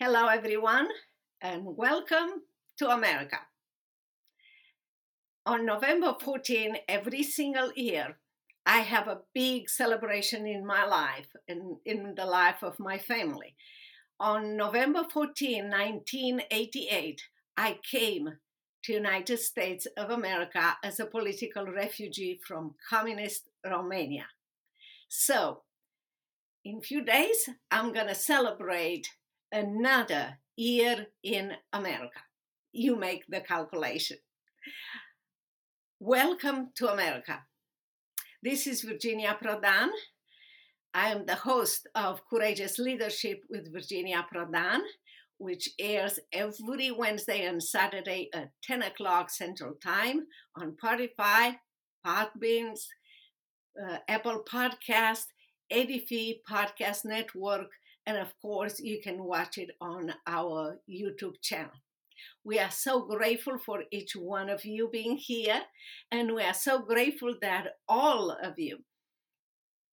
Hello, everyone, and welcome to America. On November 14, every single year, I have a big celebration in my life and in the life of my family. On November 14, 1988, I came to United States of America as a political refugee from communist Romania. So, in few days, I'm going to celebrate another year in America. You make the calculation. Welcome to America. This is Virginia Prodan. I am the host of Courageous Leadership with Virginia Prodan, which airs every Wednesday and Saturday at 10 o'clock Central Time on Spotify, Podbeans, uh, Apple Podcast, Edifi Podcast Network, and of course, you can watch it on our YouTube channel. We are so grateful for each one of you being here, and we are so grateful that all of you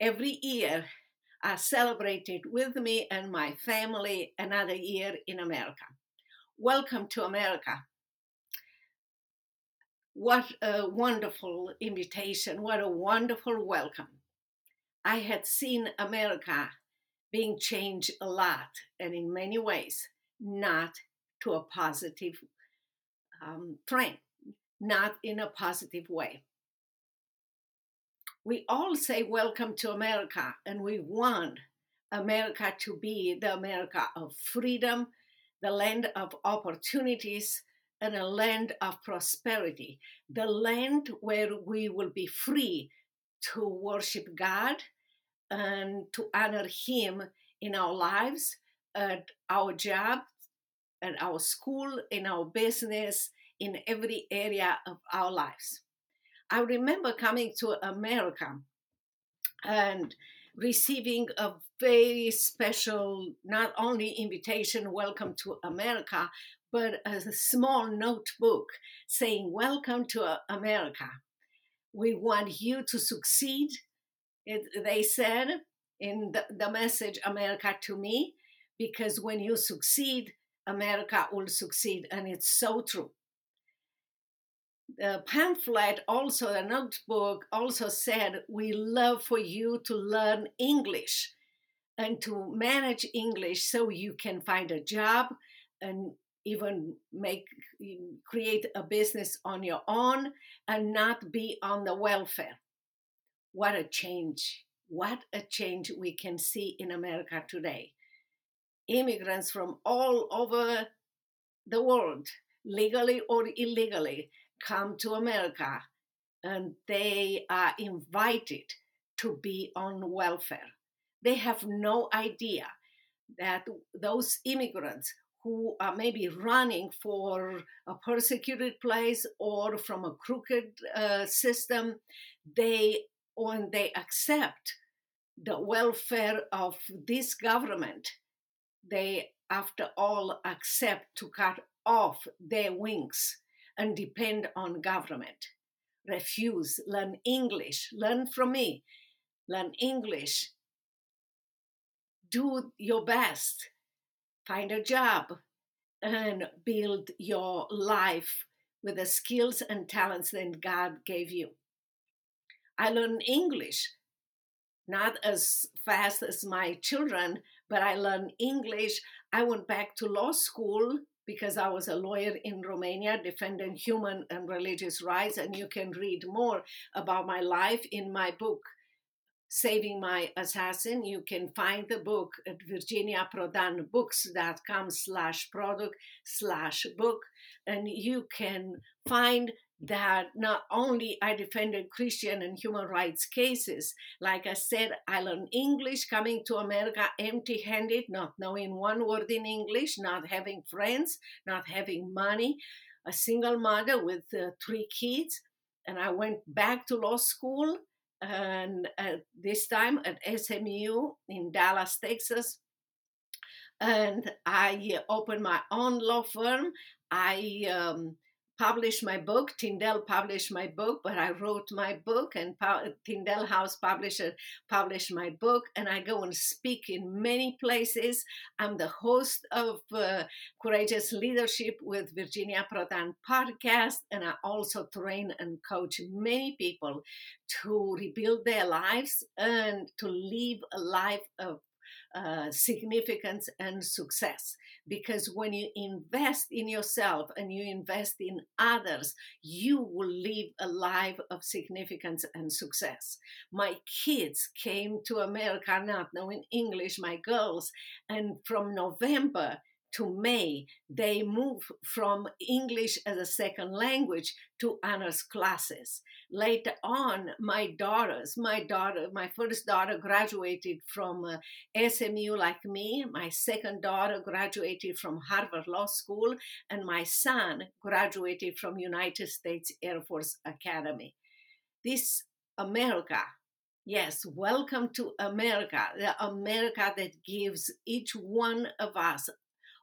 every year are celebrated with me and my family another year in America. Welcome to America. What a wonderful invitation, what a wonderful welcome. I had seen America being changed a lot and in many ways not to a positive um, trend, not in a positive way. We all say welcome to America, and we want America to be the America of freedom, the land of opportunities, and a land of prosperity, the land where we will be free to worship God and to honor Him in our lives, at our job, at our school, in our business, in every area of our lives. I remember coming to America and receiving a very special, not only invitation, welcome to America, but a small notebook saying, Welcome to America. We want you to succeed it, they said in the, the message, America to me, because when you succeed, America will succeed. And it's so true. The pamphlet, also the notebook, also said, We love for you to learn English and to manage English so you can find a job and even make create a business on your own and not be on the welfare what a change. What a change we can see in America today. Immigrants from all over the world, legally or illegally, come to America and they are invited to be on welfare. They have no idea that those immigrants who are maybe running for a persecuted place or from a crooked uh, system, they when they accept the welfare of this government, they, after all, accept to cut off their wings and depend on government. Refuse, learn English, learn from me, learn English, do your best, find a job, and build your life with the skills and talents that God gave you. I learned English, not as fast as my children, but I learned English. I went back to law school because I was a lawyer in Romania defending human and religious rights. And you can read more about my life in my book, Saving My Assassin. You can find the book at virginiaprodanbooks.com slash product slash book. And you can find that not only I defended Christian and human rights cases, like I said, I learned English coming to America empty handed, not knowing one word in English, not having friends, not having money, a single mother with uh, three kids. And I went back to law school, and uh, this time at SMU in Dallas, Texas. And I opened my own law firm. I um, published my book. Tyndale published my book, but I wrote my book, and Tyndale House Publisher published my book. And I go and speak in many places. I'm the host of uh, Courageous Leadership with Virginia Prodan podcast, and I also train and coach many people to rebuild their lives and to live a life of uh, significance and success. Because when you invest in yourself and you invest in others, you will live a life of significance and success. My kids came to America not knowing English, my girls, and from November to May, they move from English as a second language to honors classes. Later on, my daughters, my daughter, my first daughter graduated from uh, SMU like me. My second daughter graduated from Harvard Law School, and my son graduated from United States Air Force Academy. This America Yes, welcome to America, the America that gives each one of us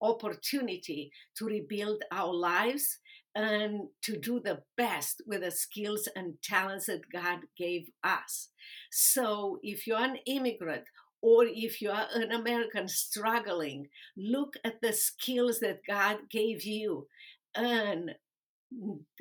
opportunity to rebuild our lives and to do the best with the skills and talents that God gave us. So, if you're an immigrant or if you are an American struggling, look at the skills that God gave you and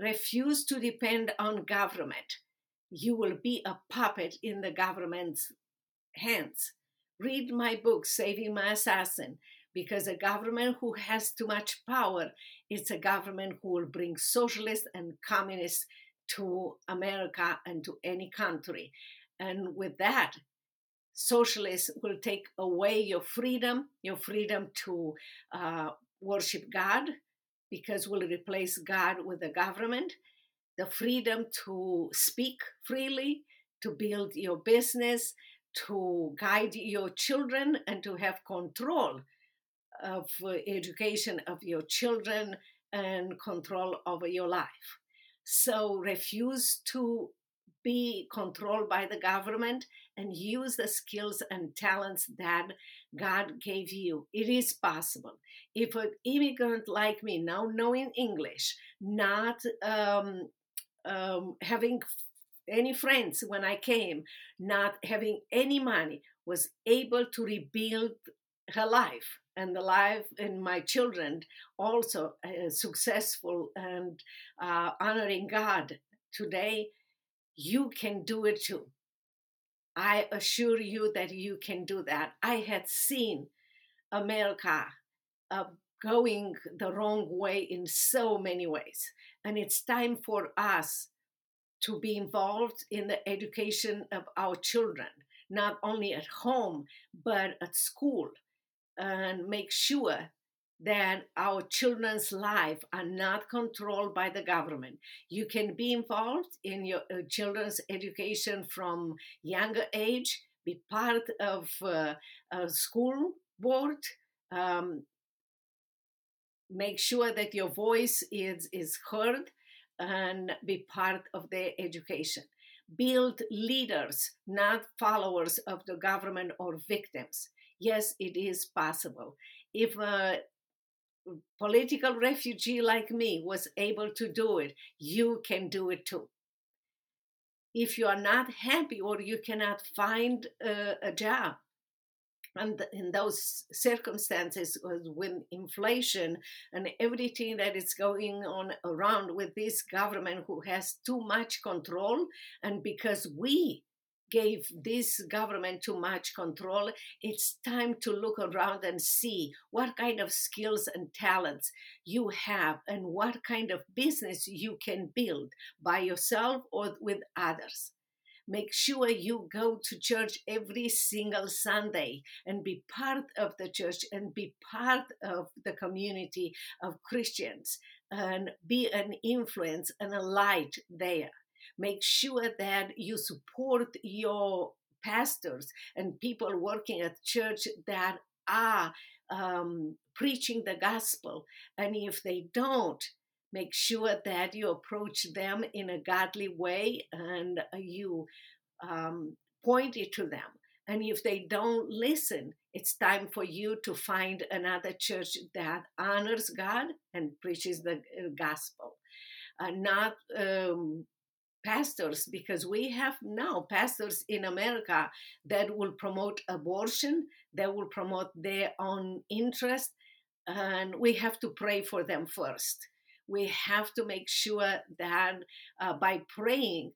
refuse to depend on government. You will be a puppet in the government's hands. Read my book, Saving My Assassin because a government who has too much power it's a government who will bring socialists and communists to america and to any country. And with that socialists will take away your freedom your freedom to uh, worship god because we'll replace god with the government. The freedom to speak freely to build your business to guide your children and to have control of uh, education of your children and control over your life. So refuse to be controlled by the government and use the skills and talents that God gave you. It is possible. If an immigrant like me, now knowing English, not um, um, having any friends when I came, not having any money, was able to rebuild her life and the life in my children also uh, successful and uh, honoring God today, you can do it too. I assure you that you can do that. I had seen America uh, going the wrong way in so many ways, and it's time for us to be involved in the education of our children, not only at home, but at school and make sure that our children's life are not controlled by the government. You can be involved in your uh, children's education from younger age, be part of uh, a school board, um, make sure that your voice is, is heard and be part of their education. Build leaders, not followers of the government or victims yes, it is possible. If a political refugee like me was able to do it, you can do it too. If you are not happy or you cannot find a, a job, and in those circumstances with inflation and everything that is going on around with this government who has too much control and because we gave this government too much control. It's time to look around and see what kind of skills and talents you have and what kind of business you can build by yourself or with others. Make sure you go to church every single Sunday and be part of the church and be part of the community of Christians and be an influence and a light there make sure that you support your pastors and people working at church that are um, preaching the gospel. And if they don't, make sure that you approach them in a godly way and you um, point it to them. And if they don't listen, it's time for you to find another church that honors God and preaches the uh, gospel. uh, not um, pastors because we have now pastors in America that will promote abortion, that will promote their own interest, and we have to pray for them first. We have to make sure that uh, by praying,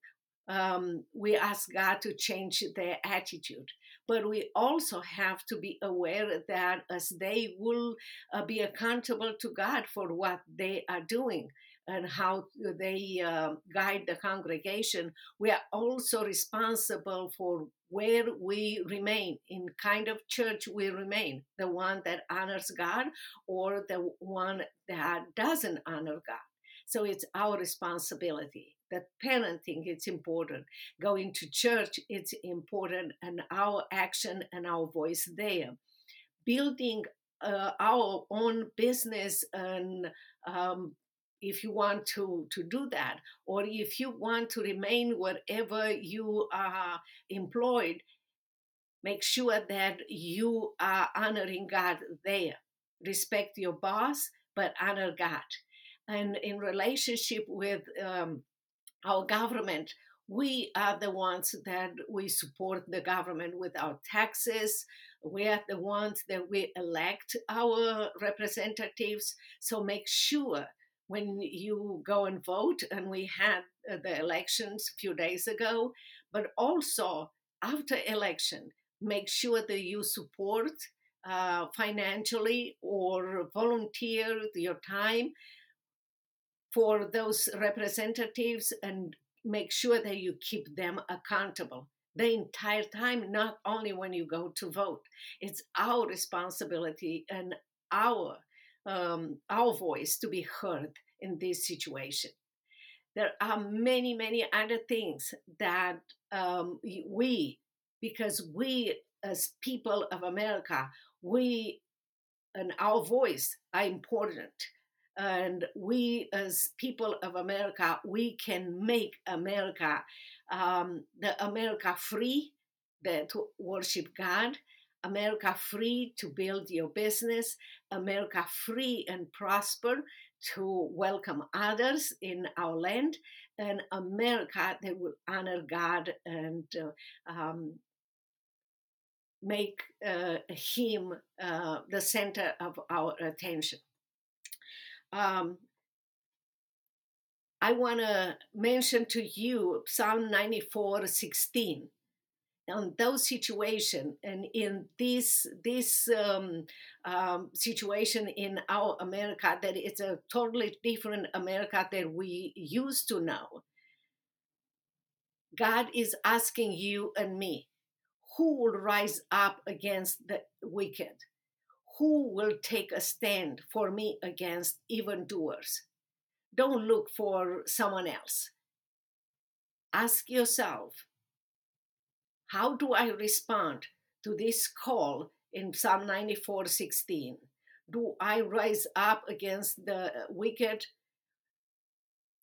um, we ask God to change their attitude. But we also have to be aware that as they will uh, be accountable to God for what they are doing and how they uh, guide the congregation, we are also responsible for where we remain, in kind of church we remain, the one that honors God or the one that doesn't honor God. So it's our responsibility. That parenting, it's important. Going to church, it's important, and our action and our voice there. Building uh, our own business and um, if you want to, to do that, or if you want to remain wherever you are employed, make sure that you are honoring God there. Respect your boss, but honor God. And in relationship with um, our government, we are the ones that we support the government with our taxes. We are the ones that we elect our representatives. So make sure when you go and vote, and we had uh, the elections a few days ago, but also after election, make sure that you support uh, financially or volunteer your time for those representatives and make sure that you keep them accountable the entire time, not only when you go to vote. It's our responsibility and our um, our voice to be heard in this situation. There are many, many other things that um, we, because we as people of America, we and our voice are important. And we, as people of America, we can make America, um, the America free, that to worship God, America free to build your business, America free and prosper to welcome others in our land, and America that will honor God and uh, um, make uh, Him uh, the center of our attention. Um, I want to mention to you Psalm 94 16 on those situation and in this this um, um, situation in our America that it's a totally different America that we used to know. God is asking you and me, who will rise up against the wicked? Who will take a stand for me against evildoers? Don't look for someone else. Ask yourself, how do I respond to this call in Psalm 94 16? Do I rise up against the wicked?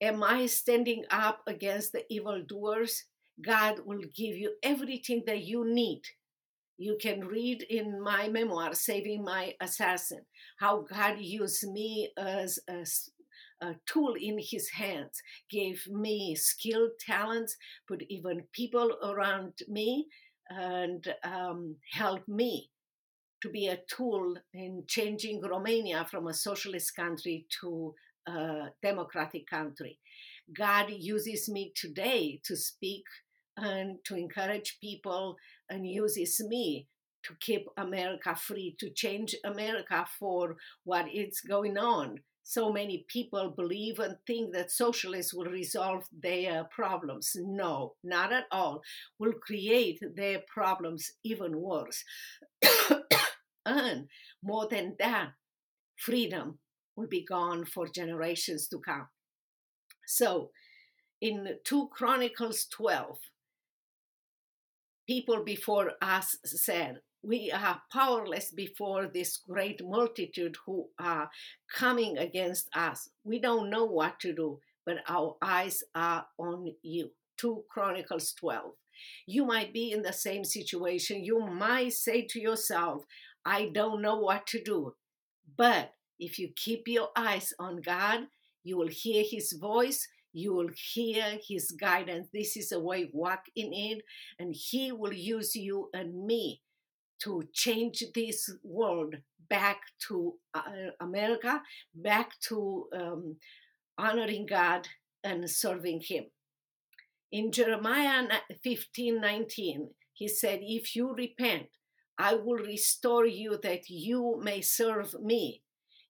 Am I standing up against the evildoers? God will give you everything that you need. You can read in my memoir, Saving My Assassin, how God used me as a a tool in his hands, gave me skill, talents, put even people around me, and um, helped me to be a tool in changing Romania from a socialist country to a democratic country. God uses me today to speak and to encourage people and uses me to keep America free, to change America for what is going on so many people believe and think that socialists will resolve their problems. No, not at all. Will create their problems even worse. and more than that, freedom will be gone for generations to come. So, in 2 Chronicles 12, people before us said, we are powerless before this great multitude who are coming against us. We don't know what to do, but our eyes are on you. 2 Chronicles 12. You might be in the same situation. You might say to yourself, I don't know what to do. But if you keep your eyes on God, You will hear his voice. You will hear his guidance. This is a way walk in it, and he will use you and me to change this world back to uh, America, back to um, honoring God and serving Him. In Jeremiah 15 19, he said, If you repent, I will restore you that you may serve me.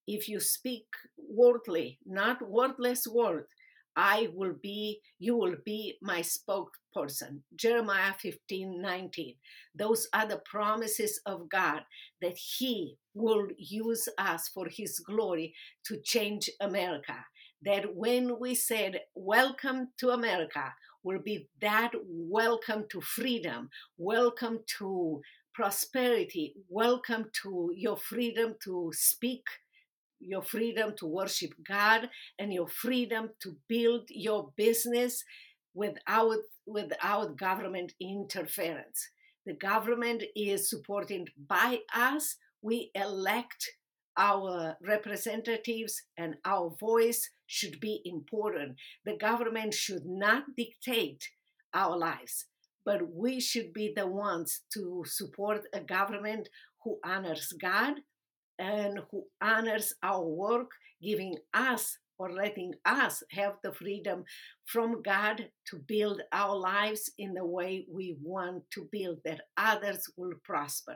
If you speak worldly, not wordless word, I will be, you will be my spokesperson. Jeremiah 15 19. Those are the promises of God that He will use us for His glory to change America. That when we said, Welcome to America, will be that welcome to freedom, welcome to prosperity, welcome to your freedom to speak your freedom to worship God and your freedom to build your business without without government interference. The government is supported by us. We elect our representatives and our voice should be important. The government should not dictate our lives, but we should be the ones to support a government who honors God, and who honors our work, giving us or letting us have the freedom from God to build our lives in the way we want to build, that others will prosper.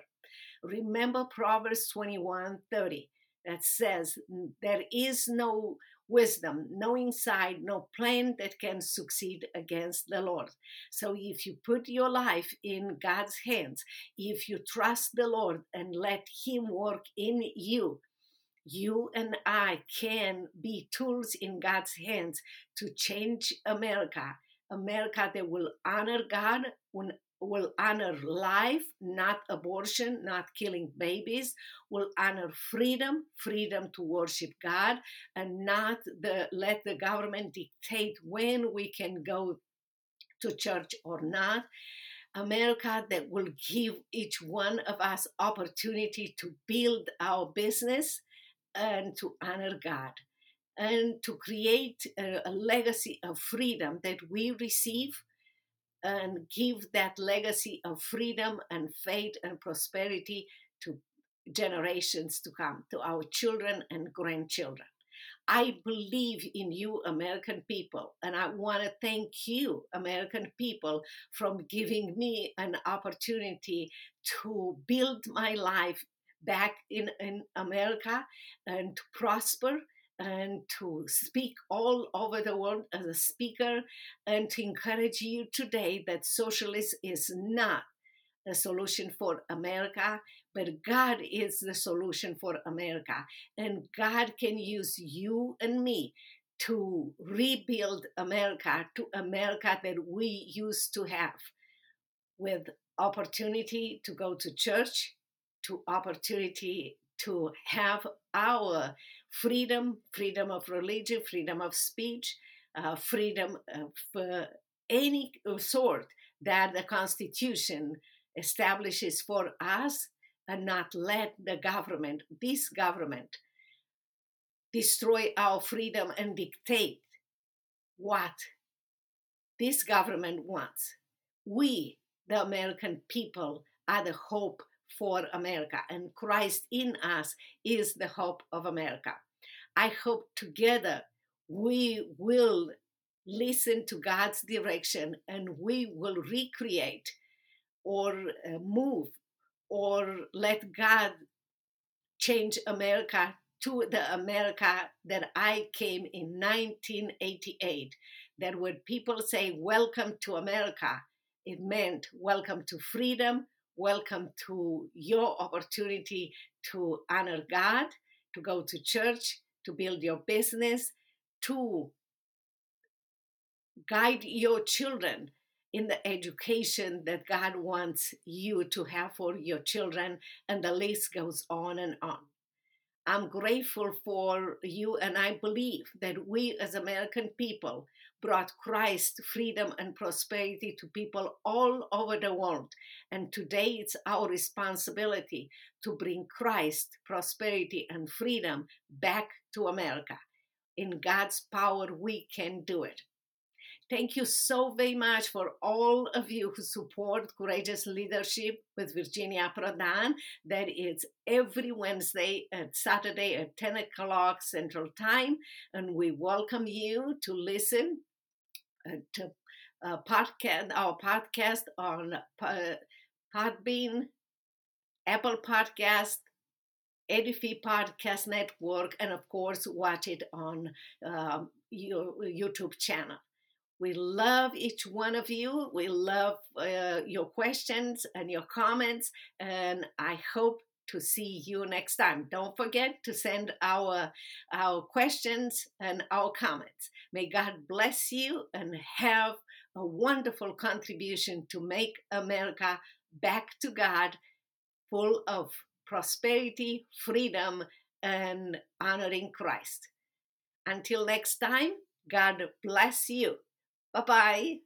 Remember Proverbs 21 30 that says, There is no wisdom, no insight, no plan that can succeed against the Lord. So if you put your life in God's hands, if you trust the Lord and let Him work in you, you and I can be tools in God's hands to change America. America that will honor God, will honor life, not abortion, not killing babies, will honor freedom, freedom to worship God, and not the, let the government dictate when we can go to church or not. America that will give each one of us opportunity to build our business and to honor God and to create a, a legacy of freedom that we receive and give that legacy of freedom and faith and prosperity to generations to come, to our children and grandchildren. I believe in you, American people, and I want to thank you, American people, from giving me an opportunity to build my life back in, in America and to prosper and to speak all over the world as a speaker and to encourage you today that socialism is not a solution for America, but God is the solution for America. And God can use you and me to rebuild America to America that we used to have with opportunity to go to church, to opportunity to have our freedom, freedom of religion, freedom of speech, uh, freedom of uh, any sort that the Constitution establishes for us, and not let the government, this government, destroy our freedom and dictate what this government wants. We, the American people, are the hope for America, and Christ in us is the hope of America. I hope together we will listen to God's direction and we will recreate or uh, move or let God change America to the America that I came in 1988. That when people say, Welcome to America, it meant welcome to freedom, welcome to your opportunity to honor God, to go to church, to build your business, to guide your children in the education that God wants you to have for your children, and the list goes on and on. I'm grateful for you, and I believe that we as American people brought Christ freedom and prosperity to people all over the world. And today it's our responsibility to bring Christ, prosperity, and freedom back to America. in God's power, we can do it. Thank you so very much for all of you who support Courageous Leadership with Virginia Prodan. That is every Wednesday and Saturday at 10 o'clock Central Time. And we welcome you to listen uh, to uh, podcast, our podcast on uh, Podbean, Apple Podcast, Edifi Podcast Network, and of course, watch it on um, your YouTube channel. We love each one of you. We love uh, your questions and your comments, and I hope to see you next time. Don't forget to send our our questions and our comments. May God bless you and have a wonderful contribution to make America back to God, full of prosperity, freedom, and honoring Christ. Until next time, God bless you. Bye bye.